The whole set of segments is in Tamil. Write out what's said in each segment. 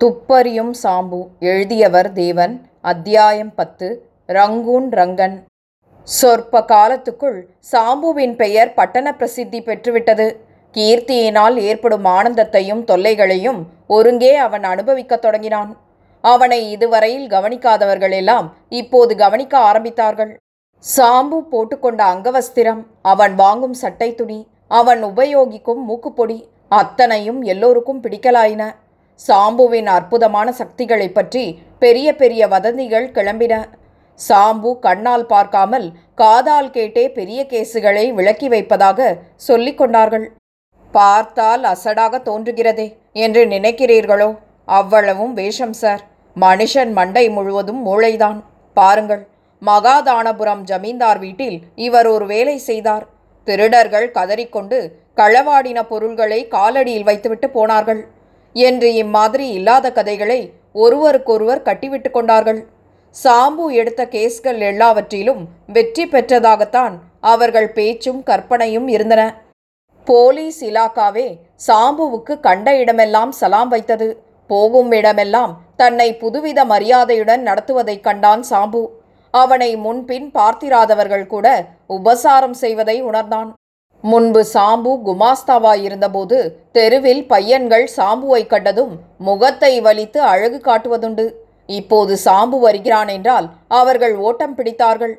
துப்பறியும் சாம்பு எழுதியவர் தேவன். அத்தியாயம் பத்து. ரங்கூன் ரங்கன். சொற்ப காலத்துக்குள் சாம்புவின் பெயர் பட்டண பிரசித்தி பெற்றுவிட்டது. கீர்த்தியினால் ஏற்படும் ஆனந்தத்தையும் தொல்லைகளையும் ஒருங்கே அவன் அனுபவிக்கத் தொடங்கினான். அவனை இதுவரையில் கவனிக்காதவர்கள் எல்லாம் இப்போது கவனிக்க ஆரம்பித்தார்கள். சாம்பு போட்டுக்கொண்ட அங்கவஸ்திரம் அவன் வாங்கும் சட்டை துணி அவன் உபயோகிக்கும் மூக்குப்பொடி அத்தனையும் எல்லோருக்கும் பிடிக்கலாயின. சாம்புவின் அற்புதமான சக்திகளைப் பற்றி பெரிய பெரிய வதந்திகள் கிளம்பின. சாம்பு கண்ணால் பார்க்காமல் காதால் கேட்டே பெரிய கேசுகளை விளக்கி வைப்பதாக சொல்லிக் கொண்டார்கள். பார்த்தால் அசடாக தோன்றுகிறதே என்று நினைக்கிறீர்களோ? அவ்வளவும் வேஷம் சார். மனுஷன் மண்டை முழுவதும் மூளைதான். பாருங்கள் மகாதானபுரம் ஜமீன்தார் வீட்டில் இவர் ஒரு வேலை செய்தார். திருடர்கள் கதறிக்கொண்டு களவாடின பொருள்களை காலடியில் வைத்துவிட்டு போனார்கள். என்று இம்மாதிரி இல்லாத கதைகளை ஒருவருக்கொருவர் கட்டிவிட்டு கொண்டார்கள். சாம்பு எடுத்த கேஸ்கள் எல்லாவற்றிலும் வெற்றி பெற்றதாகத்தான் அவர்கள் பேச்சும் கற்பனையும் இருந்தன. போலீஸ் இலாக்காவே சாம்புவுக்கு கண்ட இடமெல்லாம் சலாம் வைத்தது. போகும் இடமெல்லாம் தன்னை புதுவித மரியாதையுடன் நடத்துவதைக் கண்டான் சாம்பு. அவனை முன்பின் பார்த்திராதவர்கள் கூட உபசாரம் செய்வதை உணர்ந்தான். முன்பு சாம்பு குமாஸ்தாவாயிருந்தபோது தெருவில் பையன்கள் சாம்புவை கண்டதும் முகத்தை வலித்து அழகு காட்டுவதுண்டு. இப்போது சாம்பு வருகிறான் என்றால் அவர்கள் ஓட்டம் பிடித்தார்கள்.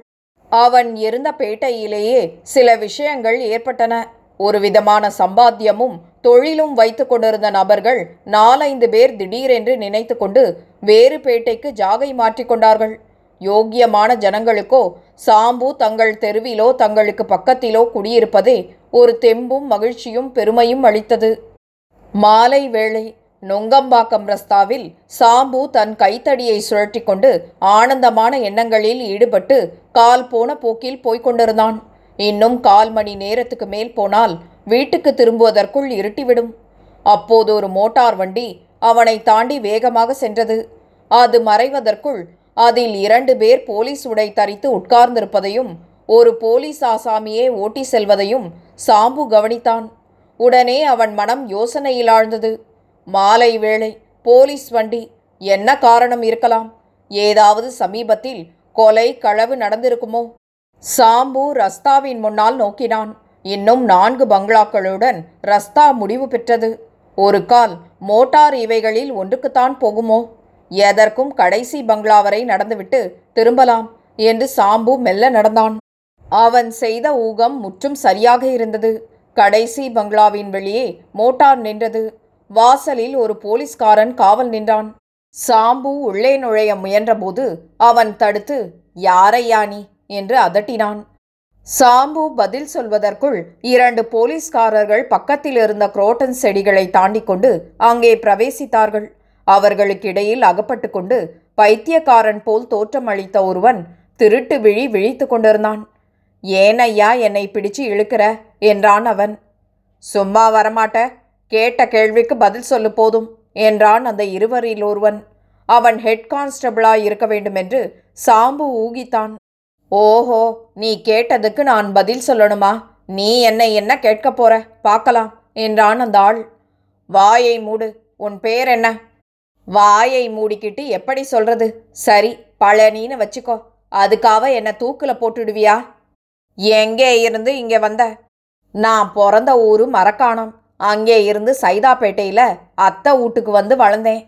அவன் இருந்த பேட்டையிலேயே சில விஷயங்கள் ஏற்பட்டன. ஒரு விதமான சம்பாத்தியமும் தொழிலும் வைத்து கொண்டிருந்த நபர்கள் நாலைந்து பேர் திடீரென்று நினைத்து கொண்டு வேறு பேட்டைக்கு ஜாகை மாற்றிக்கொண்டார்கள் யோக்கியமான ஜனங்களுக்கோ சாம்பு தங்கள் தெருவிலோ தங்களுக்கு பக்கத்திலோ குடியிருப்பதே ஒரு தெம்பும் மகிழ்ச்சியும் பெருமையும் அளித்தது. மாலை வேளை நொங்கம்பாக்கம் ரஸ்தாவில் சாம்பு தன் கைத்தடியை சுழற்றி கொண்டு ஆனந்தமான எண்ணங்களில் ஈடுபட்டு கால் போன போக்கில் போய்கொண்டிருந்தான் இன்னும் கால் மணி நேரத்துக்கு மேல் போனால் வீட்டுக்கு திரும்புவதற்குள் இருட்டிவிடும். அப்போது ஒரு மோட்டார் வண்டி அவனை தாண்டி வேகமாக சென்றது. அது மறைவதற்குள் அதில் இரண்டு பேர் போலீஸ் உடை தரித்து உட்கார்ந்திருப்பதையும் ஒரு போலீஸ் ஆசாமியே ஓட்டி செல்வதையும் சாம்பு கவனித்தான். உடனே அவன் மனம் யோசனையில் ஆழ்ந்தது. மாலை வேளை போலீஸ் வண்டி என்ன காரணம் இருக்கலாம்? ஏதாவது சமீபத்தில் கொலை களவு நடந்திருக்குமோ? சாம்பு ரஸ்தாவின் முன்னால் நோக்கினான். இன்னும் நான்கு பங்களாக்களுடன் ரஸ்தா முடிவு பெற்றது. ஒரு கால் மோட்டார் இவைகளில் ஒன்றுக்குத்தான் போகுமோ? எதற்கும் கடைசி பங்களா வரை நடந்துவிட்டு திரும்பலாம் என்று சாம்பு மெல்ல நடந்தான். அவன் செய்த ஊகம் முற்றும் சரியாக இருந்தது. கடைசி பங்களாவின் வெளியே மோட்டார் நின்றது. வாசலில் ஒரு போலீஸ்காரன் காவல் நின்றான். சாம்பு உள்ளே நுழைய முயன்றபோது அவன் தடுத்து யாரையா நீ? என்று அதட்டினான். சாம்பு பதில் சொல்வதற்குள் இரண்டு போலீஸ்காரர்கள் பக்கத்தில் இருந்த குரோட்டன் செடிகளை தாண்டி கொண்டு அங்கே பிரவேசித்தார்கள். அவர்களுக்கிடையில் அகப்பட்டு கொண்டு பைத்தியக்காரன் போல் தோற்றமளித்த ஒருவன் திருட்டு விழி விழித்து கொண்டிருந்தான். ஏனையா என்னை பிடிச்சு இழுக்கிற? என்றான் அவன். சும்மா வரமாட்ட கேட்ட கேள்விக்கு பதில் சொல்லு போதும் என்றான் அந்த இருவரில் ஒருவன். அவன் ஹெட் கான்ஸ்டபிளாய் இருக்க வேண்டுமென்று சாம்பு ஊகித்தான். ஓஹோ நீ கேட்டதுக்கு நான் பதில் சொல்லணுமா? நீ என்னை என்ன கேட்கப் போற? பார்க்கலாம் என்றான் அந்த ஆள். வாயை மூடு உன் பேர் என்ன? வாயை மூடிக்கிட்டு எப்படி சொல்றது? சரி பழனின்னு வச்சுக்கோ. அதுக்காக என்னை தூக்கில் போட்டுடுவியா? எங்கே இருந்து இங்கே வந்த? நான் பிறந்த ஊரு மரக்காணம். அங்கே இருந்து சைதாப்பேட்டையில் அத்தை வீட்டுக்கு வந்து வளர்ந்தேன்.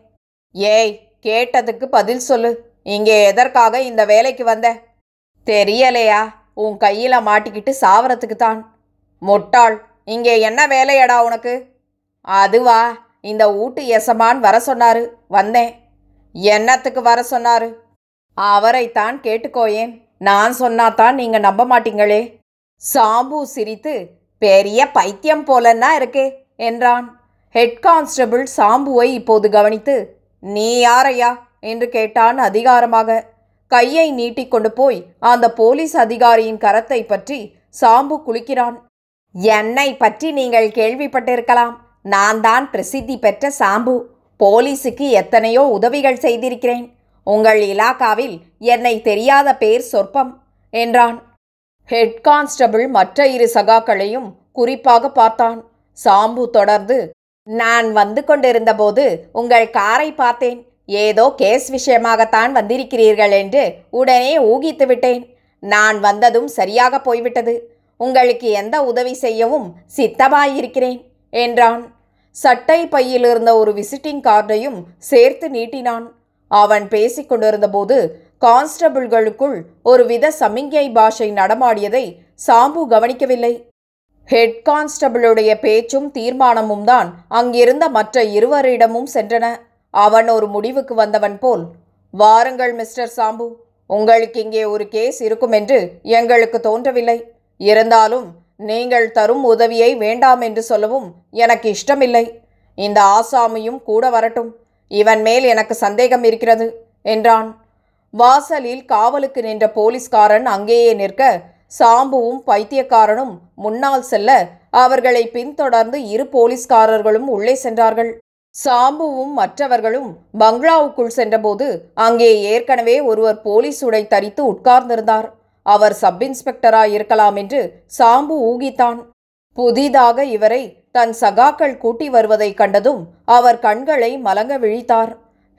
ஏய் கேட்டதுக்கு பதில் சொல்லு. இங்கே எதற்காக இந்த வேலைக்கு வந்த? தெரியலையா? உன் கையில் மாட்டிக்கிட்டு சாவறதுக்கு தான் முட்டாள் இங்கே என்ன வேலையடா உனக்கு? அதுவா? இந்த ஊட்டு எசமான் வர சொன்னாரு. வந்தேன். என்னத்துக்கு வர சொன்னாரு? அவரைத்தான் கேட்டுக்கோயேன். நான் சொன்னாதான் நீங்க நம்ப மாட்டீங்களே. சாம்பு சிரித்து பெரிய பைத்தியம் போலன்னா இருக்கே என்றான். ஹெட் கான்ஸ்டபிள் சாம்புவை இப்போது கவனித்து நீ யாரையா? என்று கேட்டான் அதிகாரமாக. கையை நீட்டிக்கொண்டு போய் அந்த போலீஸ் அதிகாரியின் கரத்தை பற்றி சாம்பு குளிக்கிறான் என்னை பற்றி நீங்கள் கேள்விப்பட்டிருக்கலாம். நான் தான் பிரசித்தி பெற்ற சாம்பு. போலீஸுக்கு எத்தனையோ உதவிகள் செய்திருக்கிறேன். உங்கள் இலாக்காவில் என்னை தெரியாத பேர் சொற்பம் என்றான். ஹெட் கான்ஸ்டபிள் மற்ற இரு சகாக்களையும் குறிப்பாக பார்த்தான். சாம்பு தொடர்ந்து நான் வந்து கொண்டிருந்தபோது உங்கள் காரை பார்த்தேன். ஏதோ கேஸ் விஷயமாகத்தான் வந்திருக்கிறீர்கள் என்று உடனே ஊகித்து விட்டேன். நான் வந்ததும் சரியாக போய்விட்டது. உங்களுக்கு எந்த உதவி செய்யவும் சித்தமாயிருக்கிறேன் என்றான். சட்டை பையில் இருந்த ஒரு விசிட்டிங் கார்டையும் சேர்த்து நீட்டினான். அவன் பேசிக் கொண்டிருந்தபோது கான்ஸ்டபிள்களுக்குள் ஒருவித சமிங்கை பாஷை நடமாடியதை சாம்பு கவனிக்கவில்லை. ஹெட் கான்ஸ்டபிளுடைய பேச்சும் தீர்மானமும் தான் அங்கிருந்த மற்ற இருவரிடமும் சென்றன. அவன் ஒரு முடிவுக்கு வந்தவன் போல் வாருங்கள் மிஸ்டர் சாம்பு. உங்களுக்கு இங்கே ஒரு கேஸ் இருக்கும் என்று எங்களுக்கு தோன்றவில்லை. இருந்தாலும் நீங்கள் தரும் உதவியை வேண்டாம் என்று சொல்லவும் எனக்கு இஷ்டமில்லை. இந்த ஆசாமியும் கூட வரட்டும். இவன் மேல் எனக்கு சந்தேகம் இருக்கிறது என்றான். வாசலில் காவலுக்கு நின்ற போலீஸ்காரன் அங்கேயே நிற்க சாம்புவும் பைத்தியக்காரனும் முன்னால் செல்ல அவர்களை பின்தொடர்ந்து இரு போலீஸ்காரர்களும் உள்ளே சென்றார்கள். சாம்புவும் மற்றவர்களும் பங்களாவுக்குள் சென்றபோது அங்கே ஏற்கனவே ஒருவர் போலீஸ் உடை தரித்து உட்கார்ந்திருந்தார். அவர் சப் இன்ஸ்பெக்டராய் இருக்கலாம் என்று சாம்பு ஊகித்தான். புதிதாக இவரை தன் சகாக்கள் கூட்டி வருவதைக் கண்டதும் அவர் கண்களை மலங்க விழித்தார்.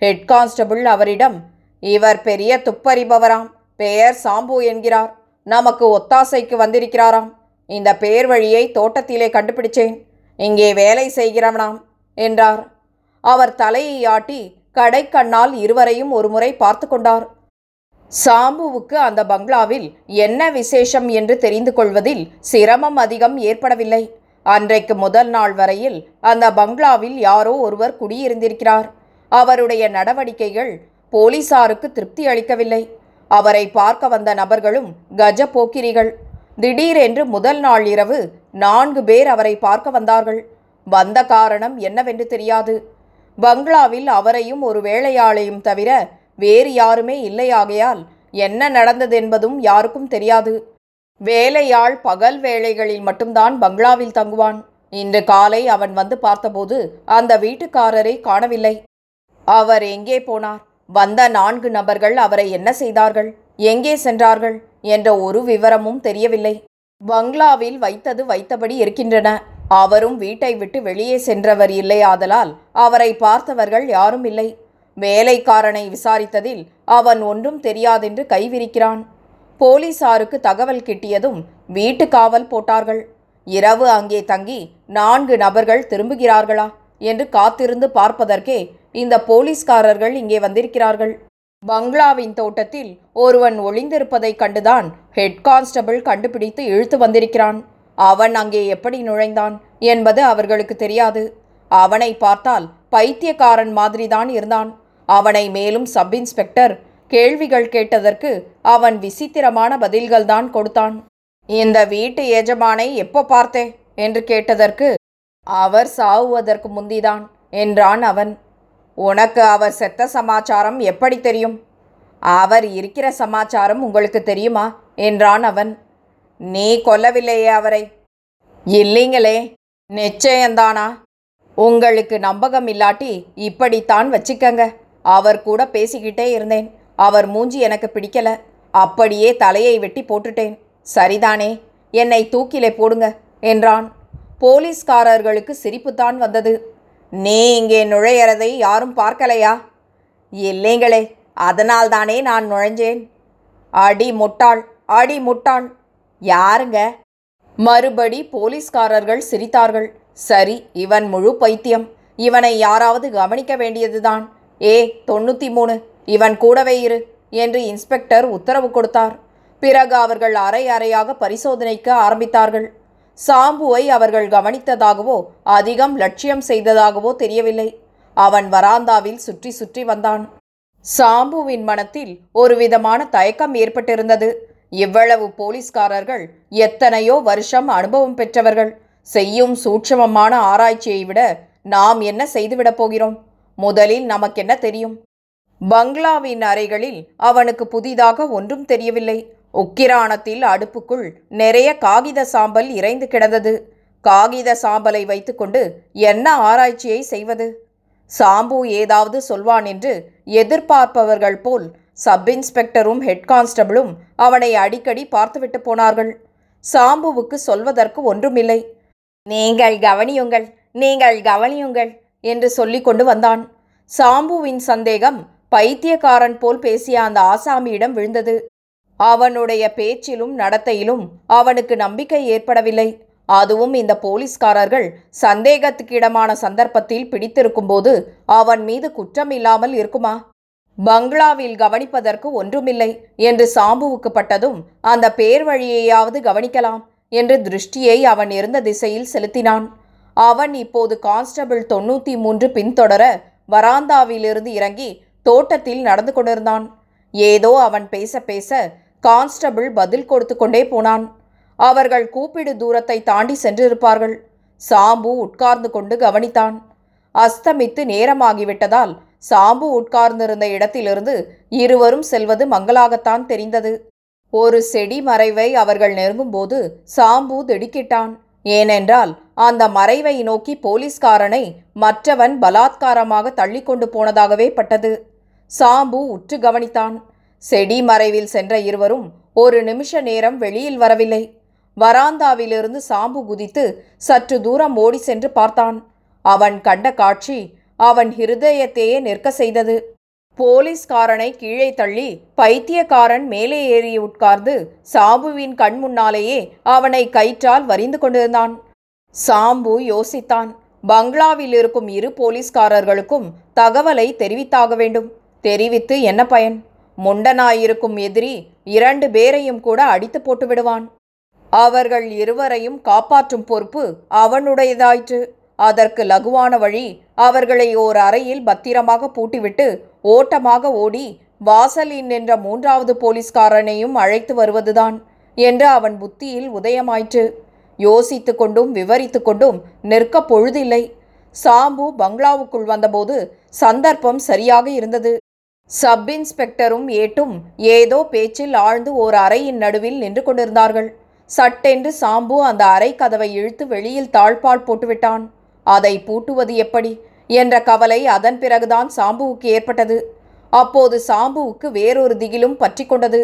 ஹெட் கான்ஸ்டபிள் அவரிடம் இவர் பெரிய துப்பறிபவராம் பெயர் சாம்பு என்கிறார். நமக்கு ஒத்தாசைக்கு வந்திருக்கிறாராம். இந்த பேர் வழியை தோட்டத்திலே கண்டுபிடிச்சேன். இங்கே வேலை செய்கிறவனாம் என்றார். அவர் தலையை ஆட்டி கடைக்கண்ணால் இருவரையும் ஒருமுறை பார்த்து கொண்டார். சாம்புவுக்கு அந்த பங்களாவில் என்ன விசேஷம் என்று தெரிந்து கொள்வதில் சிரமம் அதிகம் ஏற்படவில்லை. அன்றைக்கு முதல் நாள் வரையில் அந்த பங்களாவில் யாரோ ஒருவர் குடியிருந்திருக்கிறார். அவருடைய நடவடிக்கைகள் போலீசாருக்கு திருப்தி அளிக்கவில்லை. அவரை பார்க்க வந்த நபர்களும் கஜ போக்கிரிகள். திடீரென்று முதல் நாள் இரவு நான்கு பேர் அவரை பார்க்க வந்தார்கள். வந்த காரணம் என்னவென்று தெரியாது. பங்களாவில் அவரையும் ஒரு வேலையாளையும் தவிர வேறு யாருமே இல்லையாகையால் என்ன நடந்ததென்பதும் யாருக்கும் தெரியாது. வேலையாள் பகல் வேளைகளில் மட்டும்தான் பங்களாவில் தங்குவான். இன்று காலை அவன் வந்து பார்த்தபோது அந்த வீட்டுக்காரரை காணவில்லை. அவர் எங்கே போனார்? வந்த நான்கு நபர்கள் அவரை என்ன செய்தார்கள்? எங்கே சென்றார்கள்? என்ற ஒரு விவரமும் தெரியவில்லை. பங்களாவில் வைத்தது வைத்தபடி இருக்கின்றன. அவரும் வீட்டை விட்டு வெளியே சென்றவர் இல்லையாதலால் அவரை பார்த்தவர்கள் யாரும் இல்லை. வேலைக்காரனை விசாரித்ததில் அவன் ஒன்றும் தெரியாதென்று கைவிரிக்கிறான். போலீசாருக்கு தகவல் கிட்டியதும் வீட்டு காவல் போட்டார்கள். இரவு அங்கே தங்கி நான்கு நபர்கள் திரும்புகிறார்களா என்று காத்திருந்து பார்ப்பதற்கே இந்த போலீஸ்காரர்கள் இங்கே வந்திருக்கிறார்கள். பங்களாவின் தோட்டத்தில் ஒருவன் ஒளிந்திருப்பதைக் கண்டுதான் ஹெட் கான்ஸ்டபிள் கண்டுபிடித்து இழுத்து வந்திருக்கிறான். அவன் அங்கே எப்படி நுழைந்தான் என்பது அவர்களுக்கு தெரியாது. அவனை பார்த்தால் பைத்தியக்காரன் மாதிரிதான் இருந்தான். அவனை மேலும் சப் இன்ஸ்பெக்டர் கேள்விகள் கேட்டதற்கு அவன் விசித்திரமான பதில்கள்தான் கொடுத்தான். இந்த வீட்டு எஜமானை எப்போ பார்த்தே? என்று கேட்டதற்கு அவர் சாவுவதற்கு முந்திதான் என்றான் அவன். உனக்கு அவர் செத்த சமாச்சாரம் எப்படி தெரியும்? அவர் இருக்கிற சமாச்சாரம் உங்களுக்கு தெரியுமா? என்றான் அவன். நீ கொல்லவில்லையே அவரை. இல்லைங்களே நிச்சயந்தானா? உங்களுக்கு நம்பகம் இல்லாட்டி இப்படித்தான் வச்சுக்கங்க. அவர் கூட பேசிக்கிட்டே இருந்தேன். அவர் மூஞ்சி எனக்கு பிடிக்கல. அப்படியே தலையை வெட்டி போட்டுட்டேன். சரிதானே என்னை தூக்கிலே போடுங்க என்றான். போலீஸ்காரர்களுக்கு சிரிப்புத்தான் வந்தது. நீ இங்கே நுழையறதை யாரும் பார்க்கலையா? இல்லைங்களே அதனால்தானே நான் நுழைஞ்சேன். அடி முட்டாள் அடி முட்டாள். யாருங்க? மறுபடி போலீஸ்காரர்கள் சிரித்தார்கள். சரி இவன் முழு பைத்தியம். இவனை யாராவது கவனிக்க வேண்டியதுதான். ஏ தொண்ணூற்றி மூணு இவன் கூடவே இரு என்று இன்ஸ்பெக்டர் உத்தரவு கொடுத்தார். பிறகு அவர்கள் அறை அறையாக பரிசோதனைக்கு ஆரம்பித்தார்கள். சாம்புவை அவர்கள் கவனித்ததாகவோ அதிகம் லட்சியம் செய்ததாகவோ தெரியவில்லை. அவன் வராந்தாவில் சுற்றி சுற்றி வந்தான். சாம்புவின் மனத்தில் ஒரு விதமான தயக்கம் ஏற்பட்டிருந்தது. இவ்வளவு போலீஸ்காரர்கள் எத்தனையோ வருஷம் அனுபவம் பெற்றவர்கள். செய்யும் சூட்சமமான ஆராய்ச்சியை விட நாம் என்ன செய்துவிடப் போகிறோம்? முதலில் நமக்கென்ன தெரியும்? பங்களாவின் அறைகளில் அவனுக்கு புதிதாக ஒன்றும் தெரியவில்லை. உக்கிராணத்தில் அடுப்புக்குள் நிறைய காகித சாம்பல் இறைந்து கிடந்தது. காகித சாம்பலை வைத்துக்கொண்டு என்ன ஆராய்ச்சியை செய்வது? சாம்பு ஏதாவது சொல்வான் என்று எதிர்பார்ப்பவர்கள் போல் சப் இன்ஸ்பெக்டரும் ஹெட் கான்ஸ்டபிளும் அவனை அடிக்கடி பார்த்துவிட்டு போனார்கள். சாம்புவுக்கு சொல்வதற்கு ஒன்றுமில்லை. நீங்கள் கவனியுங்கள் நீங்கள் கவனியுங்கள். என்று சொல்லி கொண்டு வந்தான். சாம்புவின் சந்தேகம் பைத்தியக்காரன் போல் பேசிய அந்த ஆசாமியிடம் விழுந்தது. அவனுடைய பேச்சிலும் நடத்தையிலும் அவனுக்கு நம்பிக்கை ஏற்படவில்லை. அதுவும் இந்த போலீஸ்காரர்கள் சந்தேகத்துக்கிடமான சந்தர்ப்பத்தில் பிடித்திருக்கும்போது அவன் மீது குற்றம் இல்லாமல் இருக்குமா? பங்களாவில் கவனிப்பதற்கு ஒன்றுமில்லை என்று சாம்புவுக்கு பட்டதும் அந்த பேர் வழியையாவது கவனிக்கலாம் என்று திருஷ்டியை அவன் இருந்த திசையில் செலுத்தினான். அவன் இப்போது கான்ஸ்டபிள் தொண்ணூற்றி மூன்று பின்தொடர வராந்தாவிலிருந்து இறங்கி தோட்டத்தில் நடந்து கொண்டிருந்தான். ஏதோ அவன் பேச பேச கான்ஸ்டபிள் பதில் கொடுத்து கொண்டே போனான். அவர்கள் கூப்பிடு தூரத்தை தாண்டி சென்றிருப்பார்கள். சாம்பு உட்கார்ந்து கொண்டு கவனித்தான். அஸ்தமித்து நேரமாகிவிட்டதால் சாம்பு உட்கார்ந்திருந்த இடத்திலிருந்து இருவரும் செல்வது மங்களாகத்தான் தெரிந்தது. ஒரு செடி மறைவை அவர்கள் நெருங்கும்போது சாம்பு திடுக்கிட்டான். ஏனென்றால் அந்த மறைவை நோக்கி போலீஸ்காரனை மற்றவன் பலாத்காரமாக தள்ளி கொண்டு போனதாகவே பட்டது. சாம்பு உற்று கவனித்தான். செடி மறைவில் சென்ற இருவரும் ஒரு நிமிஷ நேரம் வெளியில் வரவில்லை. வராந்தாவிலிருந்து சாம்பு குதித்து சற்று தூரம் ஓடி சென்று பார்த்தான். அவன் கண்ட காட்சி அவன் ஹிருதயத்தையே நிற்க செய்தது. போலீஸ்காரனை கீழே தள்ளி பைத்தியக்காரன் மேலே ஏறி உட்கார்ந்து சாம்புவின் கண் முன்னாலேயே அவனை கயிற்றால் வரிந்து கொண்டிருந்தான். சாம்பு யோசித்தான். பங்களாவில் இருக்கும் இரு போலீஸ்காரர்களுக்கும் தகவலை தெரிவித்தாக வேண்டும். தெரிவித்து என்ன பயன்? முண்டனாயிருக்கும் எதிரி இரண்டு பேரையும் கூட அடித்து போட்டு விடுவான். அவர்கள் இருவரையும் காப்பாற்றும் பொறுப்பு அவனுடையதாயிற்று. அதற்கு லகுவான வழி அவர்களை ஓர் அறையில் பத்திரமாக பூட்டிவிட்டு ஓட்டமாக ஓடி வாசலின் நின்ற மூன்றாவது போலீஸ்காரனையும் அழைத்து வருவதுதான். என்று அவன் புத்தியில் உதயமாயிற்று. யோசித்து கொண்டும் விவரித்து கொண்டும் நிற்க பொழுதில்லை. சாம்பு பங்களாவுக்குள் வந்தபோது சந்தர்ப்பம் சரியாக இருந்தது. சப் இன்ஸ்பெக்டரும் ஏட்டும் ஏதோ பேச்சில் ஆழ்ந்து ஓர் அறையின் நடுவில் நின்று கொண்டிருந்தார்கள். சட்டென்று சாம்பு அந்த அறை கதவை இழுத்து வெளியில் தாழ்பால் போட்டுவிட்டான். அதை பூட்டுவது எப்படி? என்ற கவலை அதன் பிறகுதான் சாம்புவுக்கு ஏற்பட்டது. அப்போது சாம்புவுக்கு வேறொரு திகிலும் பற்றி கொண்டது.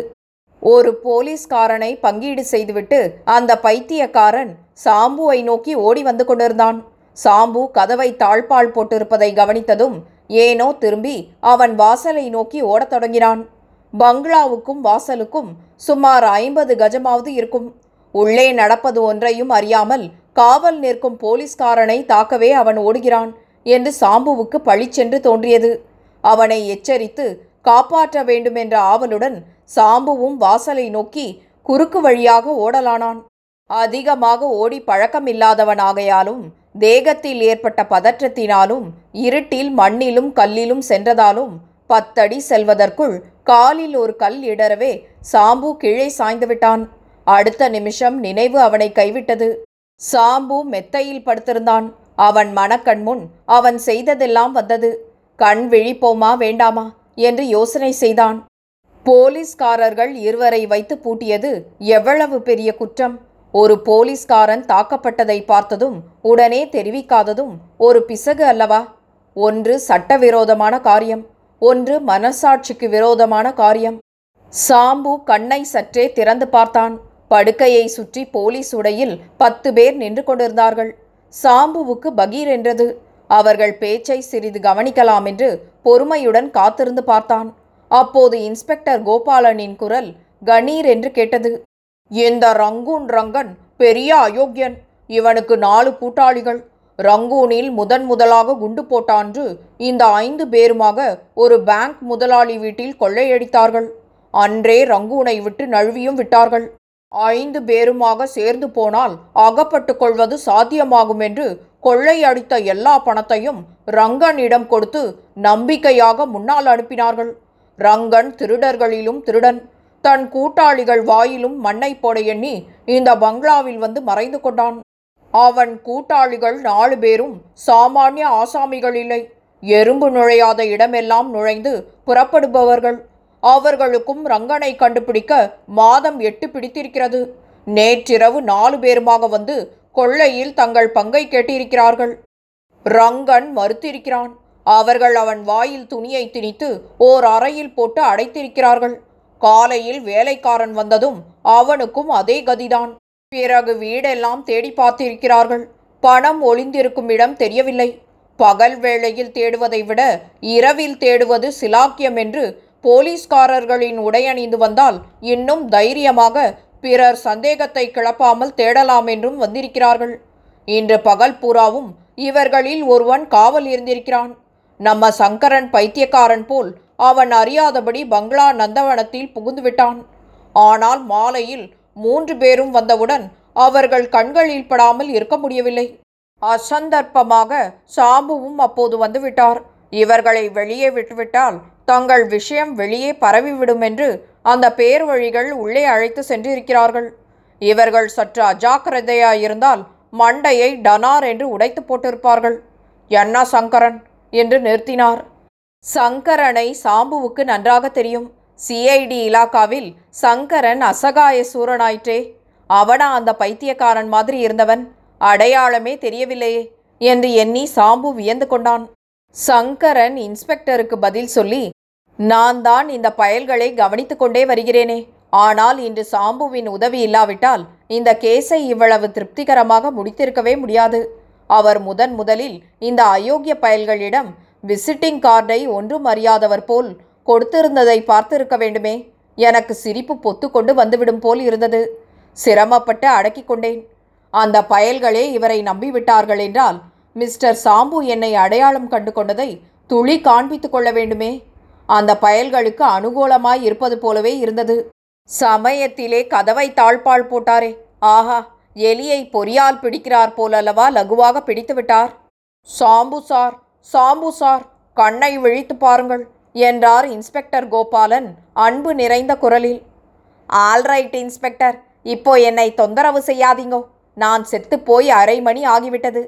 ஒரு போலீஸ்காரனை பங்கீடு செய்துவிட்டு அந்த பைத்தியக்காரன் சாம்புவை நோக்கி ஓடி வந்து கொண்டிருந்தான். சாம்பு கதவை தாழ்பால் போட்டிருப்பதை கவனித்ததும் ஏனோ திரும்பி அவன் வாசலை நோக்கி ஓடத் தொடங்கினான். பங்களாவுக்கும் வாசலுக்கும் சுமார் ஐம்பது கஜமாவது இருக்கும். உள்ளே நடப்பது ஒன்றையும் அறியாமல் காவல் நிற்கும் போலீஸ்காரனை தாக்கவே அவன் ஓடுகிறான் என்று சாம்புவுக்கு பழிச்சென்று தோன்றியது. அவனை எச்சரித்து காப்பாற்ற வேண்டுமென்ற ஆவலுடன் சாம்புவும் வாசலை நோக்கி குறுக்கு வழியாக ஓடலானான். அதிகமாக ஓடி பழக்கமில்லாதவனாகையாலும் தேகத்தில் ஏற்பட்ட பதற்றத்தினாலும் இருட்டில் மண்ணிலும் கல்லிலும் சென்றதாலும் பத்தடி செல்வதற்குள் காலில் ஒரு கல் இடரவே சாம்பு கீழே சாய்ந்துவிட்டான் அடுத்த நிமிஷம் நினைவு அவனை கைவிட்டது. சாம்பு மெத்தையில் படுத்திருந்தான். அவன் மனக்கண் முன் அவன் செய்ததெல்லாம் வந்தது. கண் விழிப்போமா வேண்டாமா? என்று யோசனை செய்தான். போலீஸ்காரர்கள் இருவரை வைத்து பூட்டியது எவ்வளவு பெரிய குற்றம். ஒரு போலீஸ்காரன் தாக்கப்பட்டதை பார்த்ததும் உடனே தெரிவிக்காததும் ஒரு பிசகு அல்லவா? ஒன்று சட்டவிரோதமான காரியம் ஒன்று மனசாட்சிக்கு விரோதமான காரியம். சாம்பு கண்ணை சற்றே திறந்து பார்த்தான். படுக்கையை சுற்றி போலீஸ் உடையில் பத்து பேர் நின்று கொண்டிருந்தார்கள். சாம்புவுக்கு பகீர் என்றது. அவர்கள் பேச்சை சிறிது கவனிக்கலாம் என்று பொறுமையுடன் காத்திருந்து பார்த்தான். அப்போது இன்ஸ்பெக்டர் கோபாலனின் குரல் கணீர் என்று கேட்டது. இந்த ரங்கூன் ரங்கன் பெரிய அயோக்கியன். இவனுக்கு நாலு கூட்டாளிகள். ரங்கூனில் முதன் முதலாக குண்டு போட்டான்று இந்த ஐந்து பேருமாக ஒரு பேங்க் முதலாளி வீட்டில் கொள்ளையடித்தார்கள். அன்றே ரங்கூனை விட்டு நழுவியும் விட்டார்கள். ஐந்து பேருமாக சேர்ந்து போனால் அகப்பட்டு கொள்வது சாத்தியமாகும் என்று கொள்ளையடித்த எல்லா பணத்தையும் ரங்கனிடம் கொடுத்து நம்பிக்கையாக முன்னால் அனுப்பினார்கள். ரங்கன் திருடர்களிலும் திருடன். தன் கூட்டாளிகள் வாயிலும் மண்ணை போட எண்ணி இந்த பங்களாவில் வந்து மறைந்து கொண்டான். அவன் கூட்டாளிகள் நாலு பேரும் சாமானிய ஆசாமிகள் இல்லை. எறும்பு நுழையாத இடமெல்லாம் நுழைந்து புறப்படுபவர்கள். அவர்களுக்கும் ரங்கனை கண்டுபிடிக்க மாதம் எட்டு பிடித்திருக்கிறது. நேற்றிரவு நாலு பேருமாக வந்து கொள்ளையில் தங்கள் பங்கை கேட்டிருக்கிறார்கள். ரங்கன் மறுத்திருக்கிறான். அவர்கள் அவன் வாயில் துணியை திணித்து ஓர் அறையில் போட்டு அடைத்திருக்கிறார்கள். காலையில் வேலைக்காரன் வந்ததும் அவனுக்கும் அதே கதிதான். பிறகு வீடெல்லாம் தேடி பார்த்திருக்கிறார்கள். பணம் ஒளிந்திருக்கும் இடம் தெரியவில்லை. பகல் வேளையில் தேடுவதை விட இரவில் தேடுவது சிலாக்கியம் என்று போலீஸ்காரர்களின் உடையணிந்து வந்தால் இன்னும் தைரியமாக பிறர் சந்தேகத்தை கிளப்பாமல் தேடலாம் என்றும் வந்திருக்கிறார்கள். இன்று பகல் பூராவும் இவர்களில் ஒருவன் காவல் இருந்திருக்கிறான். நம்ம சங்கரன் பைத்தியக்காரன் போல் அவன் அறியாதபடி பங்களா நந்தவனத்தில் புகுந்து விட்டான் ஆனால் மாலையில் மூன்று பேரும் வந்தவுடன் அவர்கள் கண்களில் படாமல் இருக்க முடியவில்லை. அசந்தர்ப்பமாக சாம்புவும் அப்போது வந்துவிட்டார். இவர்களை வெளியே விட்டுவிட்டால் தங்கள் விஷயம் வெளியே பரவிவிடும் என்று அந்த பேர் வழிகள் உள்ளே அழைத்து சென்றிருக்கிறார்கள். இவர்கள் சற்று அஜாக்கிரதையாயிருந்தால் மண்டையை டனார் என்று உடைத்து போட்டிருப்பார்கள். என்ன சங்கரன்? என்று நிறுத்தினார். சங்கரனை சாம்புவுக்கு நன்றாக தெரியும். சிஐடி இலாக்காவில் சங்கரன் அசகாய சூரனாயிற்றே. அவனா அந்த பைத்தியக்காரன் மாதிரி இருந்தவன். அடையாளமே தெரியவில்லையே என்று எண்ணி சாம்பு வியந்து கொண்டான். சங்கரன் இன்ஸ்பெக்டருக்கு பதில் சொல்லி நான் தான் இந்த பயல்களை கவனித்து கொண்டே வருகிறேனே. ஆனால் இன்று சாம்புவின் உதவி இல்லாவிட்டால் இந்த கேஸை இவ்வளவு திருப்திகரமாக முடித்திருக்கவே முடியாது. அவர் முதன் முதலில் இந்த அயோக்கிய பயல்களிடம் விசிட்டிங் கார்டை ஒன்றும் அறியாதவர் போல் கொடுத்திருந்ததை பார்த்திருக்க வேண்டுமே. எனக்கு சிரிப்பு பொத்துக்கொண்டு வந்துவிடும் போல் இருந்தது. சிரமப்பட்டு அடக்கிக் கொண்டேன். அந்த பயல்களே இவரை நம்பிவிட்டார்கள் என்றால் மிஸ்டர் சாம்பு என்னை அடையாளம் கண்டு கொண்டதை துளி காண்பித்துக் கொள்ள வேண்டுமே. அந்த பயல்களுக்கு அனுகூலமாய் இருப்பது போலவே இருந்தது. சமயத்திலே கதவை தாழ்பால் போட்டாரே. ஆஹா எலியை பொறியால் பிடிக்கிறார் போலல்லவா லகுவாக பிடித்து விட்டார். சாம்பு சார் சாம்பு சார் கண்ணை விழித்து பாருங்கள் என்றார் இன்ஸ்பெக்டர் கோபாலன் அன்பு நிறைந்த குரலில். Alright inspector. இப்போ என்னை தொந்தரவு செய்யாதீங்கோ. நான் செத்துப்போய் அரை மணி ஆகிவிட்டது.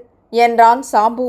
என்றான் சாம்பு.